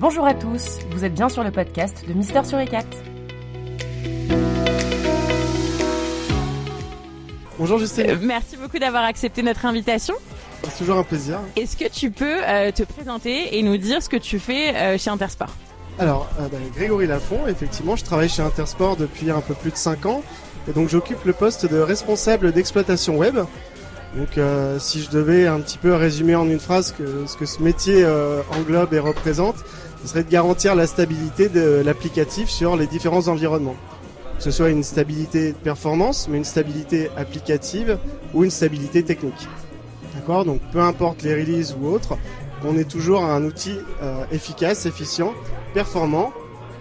Bonjour à tous, vous êtes bien sur le podcast de Mister sur E4. Bonjour Justine. Euh, merci beaucoup d'avoir accepté notre invitation. C'est toujours un plaisir. Est-ce que tu peux euh, te présenter et nous dire ce que tu fais euh, chez Intersport? Alors, euh, bah, Grégory Lafont, effectivement, je travaille chez Intersport depuis un peu plus de 5 ans. Et donc j'occupe le poste de responsable d'exploitation web. Donc euh, si je devais un petit peu résumer en une phrase que, ce que ce métier euh, englobe et représente, ce serait de garantir la stabilité de l'applicatif sur les différents environnements. Que ce soit une stabilité de performance, mais une stabilité applicative ou une stabilité technique. D'accord? Donc peu importe les releases ou autres, on est toujours un outil euh, efficace, efficient, performant,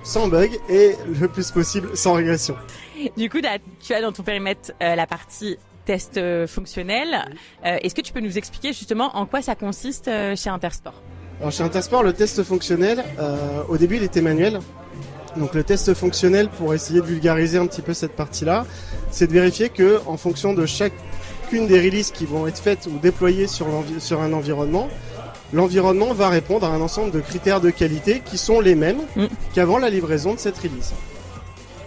sans bug et le plus possible sans régression. Du coup, tu as dans ton périmètre euh, la partie test euh, fonctionnel. Euh, Est-ce que tu peux nous expliquer justement en quoi ça consiste chez Intersport? Alors chez Intersport, le test fonctionnel, euh, au début, il était manuel. Donc le test fonctionnel, pour essayer de vulgariser un petit peu cette partie-là, c'est de vérifier que, en fonction de chacune des releases qui vont être faites ou déployées sur, sur un environnement, l'environnement va répondre à un ensemble de critères de qualité qui sont les mêmes Mm. qu'avant la livraison de cette release.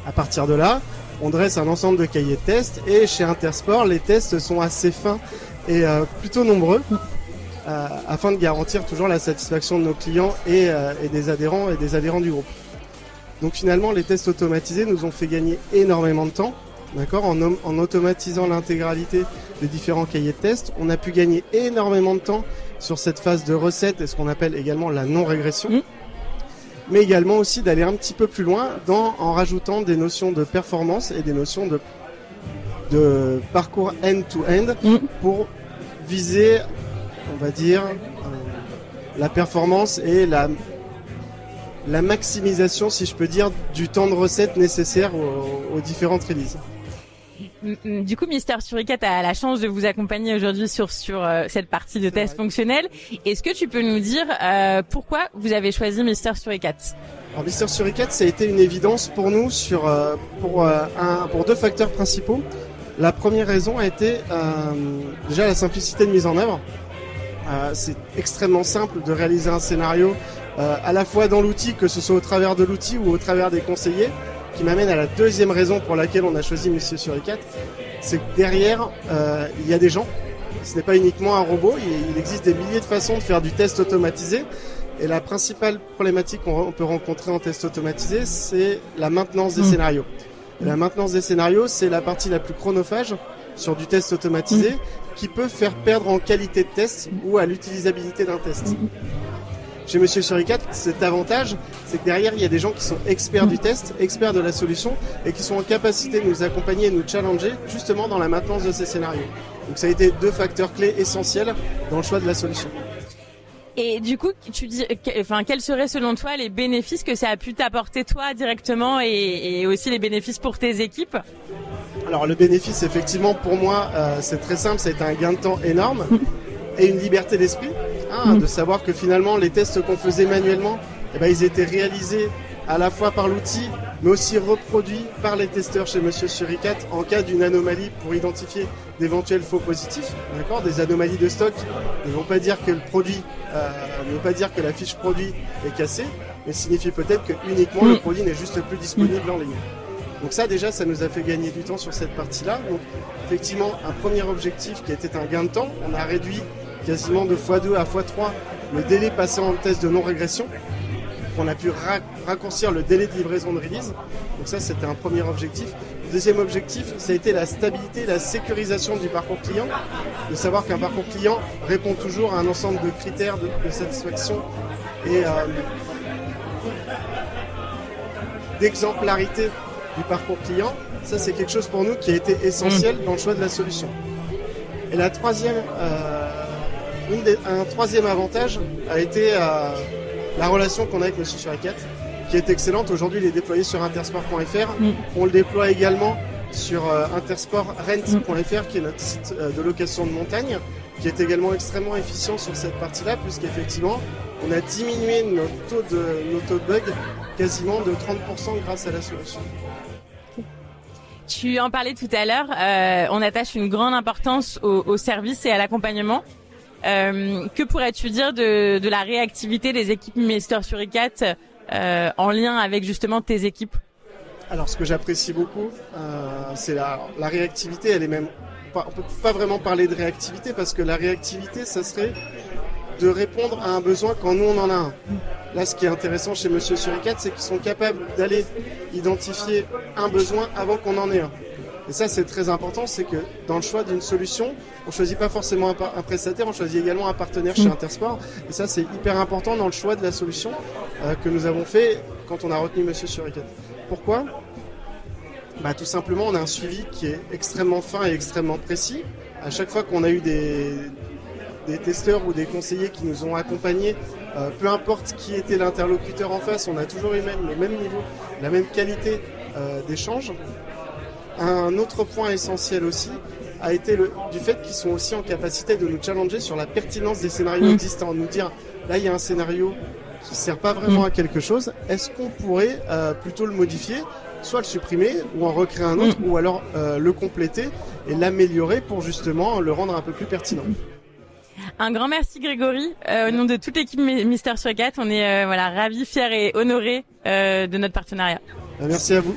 À partir de là, on dresse un ensemble de cahiers de tests et chez Intersport, les tests sont assez fins et euh, plutôt nombreux afin de garantir toujours la satisfaction de nos clients et, euh, et des adhérents et des adhérents du groupe. Donc finalement, les tests automatisés nous ont fait gagner énormément de temps. D'accord? En, om- en automatisant l'intégralité des différents cahiers de tests, on a pu gagner énormément de temps sur cette phase de recette et ce qu'on appelle également la non-régression. Mm. Mais également aussi d'aller un petit peu plus loin dans, en rajoutant des notions de performance et des notions de, de parcours end-to-end Mm. pour viser, on va dire, euh, la performance et la, la maximisation, si je peux dire, du temps de recette nécessaire aux, aux différentes releases. Du coup, Mister Suricat a la chance de vous accompagner aujourd'hui sur sur euh, cette partie de test vrai. fonctionnel. Est-ce que tu peux nous dire euh, pourquoi vous avez choisi Mister Suricat? Alors Mister Suricat, ça a été une évidence pour nous sur, euh, pour, un, pour deux facteurs principaux. La première raison a été déjà la simplicité de mise en œuvre. Euh, c'est extrêmement simple de réaliser un scénario euh, à la fois dans l'outil, que ce soit au travers de l'outil ou au travers des conseillers, qui m'amène à la deuxième raison pour laquelle on a choisi Monsieur Suricat, c'est que derrière, euh, il y a des gens. Ce n'est pas uniquement un robot, il, existe des milliers de façons de faire du test automatisé. Et la principale problématique qu'on on peut rencontrer en test automatisé, c'est la maintenance des Mm. scénarios. Et la maintenance des scénarios, c'est la partie la plus chronophage sur du test automatisé qui peut faire perdre en qualité de test ou à l'utilisabilité d'un test. Chez Monsieur Suricat, cet avantage, c'est que derrière, il y a des gens qui sont experts du test, experts de la solution, et qui sont en capacité de nous accompagner et nous challenger justement dans la maintenance de ces scénarios. Donc ça a été deux facteurs clés essentiels dans le choix de la solution. Et du coup, tu dis, enfin, quels seraient selon toi les bénéfices que ça a pu t'apporter toi directement et, et aussi les bénéfices pour tes équipes? Alors le bénéfice, effectivement, pour moi, euh, c'est très simple, ça a été un gain de temps énorme et une liberté d'esprit, hein, Mm. de savoir que finalement les tests qu'on faisait manuellement, eh ben, ils étaient réalisés à la fois par l'outil, mais aussi reproduits par les testeurs chez Monsieur Suricat en cas d'une anomalie pour identifier d'éventuels faux positifs, d'accord, des anomalies de stock ne vont pas dire que le produit, euh, ne pas dire que la fiche produit est cassée, mais signifie peut-être que uniquement le Mm. produit n'est juste plus disponible en ligne. Donc ça déjà, ça nous a fait gagner du temps sur cette partie-là. Donc effectivement, un premier objectif qui était un gain de temps, on a réduit quasiment de x2 à x3 le délai passé en test de non-régression. On a pu ra- raccourcir le délai de livraison de release. Donc ça, c'était un premier objectif. Deuxième objectif, ça a été la stabilité, la sécurisation du parcours client. De savoir qu'un parcours client répond toujours à un ensemble de critères de, de satisfaction et euh, d'exemplarité du parcours client. Ça, c'est quelque chose pour nous qui a été essentiel dans le choix de la solution. Et la troisième, euh, une des- un troisième avantage a été euh, la relation qu'on a avec Monsieur Suricat, qui est excellente. Aujourd'hui, il est déployé sur intersport.fr. Mm. On le déploie également sur euh, intersportrent.fr, qui est notre site euh, de location de montagne, qui est également extrêmement efficient sur cette partie-là, puisqu'effectivement, on a diminué nos taux de, nos taux de bug quasiment de 30% grâce à la solution. Tu en parlais tout à l'heure, euh, on attache une grande importance au, au service et à l'accompagnement. Euh, que pourrais-tu dire de, la réactivité des équipes Mister sur E4 euh, en lien avec justement tes équipes? Alors, ce que j'apprécie beaucoup, euh, c'est la, réactivité. Elle est même on peut pas vraiment parler de réactivité parce que la réactivité, ça serait de répondre à un besoin quand nous on en a un. Là, ce qui est intéressant chez Monsieur sur E4, c'est qu'ils sont capables d'aller identifier un besoin avant qu'on en ait un. Et ça, c'est très important, c'est que dans le choix d'une solution, on choisit pas forcément un, un, prestataire, on choisit également un partenaire chez Intersport. Et ça, c'est hyper important dans le choix de la solution euh, que nous avons fait quand on a retenu Monsieur sur E4. Pourquoi? Bah, Tout simplement, on a un suivi qui est extrêmement fin et extrêmement précis. À chaque fois qu'on a eu des, des testeurs ou des conseillers qui nous ont accompagnés, euh, peu importe qui était l'interlocuteur en face, on a toujours eu même, le même niveau, la même qualité euh, d'échange. Un autre point essentiel aussi a été le, du fait qu'ils sont aussi en capacité de nous challenger sur la pertinence des scénarios mmh. existants, nous dire là il y a un scénario qui sert pas vraiment mmh. à quelque chose, est-ce qu'on pourrait euh, plutôt le modifier, soit le supprimer ou en recréer un autre, mmh. ou alors euh, le compléter et l'améliorer pour justement le rendre un peu plus pertinent? Un grand merci Grégory. Euh, au nom de toute l'équipe Mister Swagat, on est voilà ravis, fiers et honorés de notre partenariat. Merci à vous.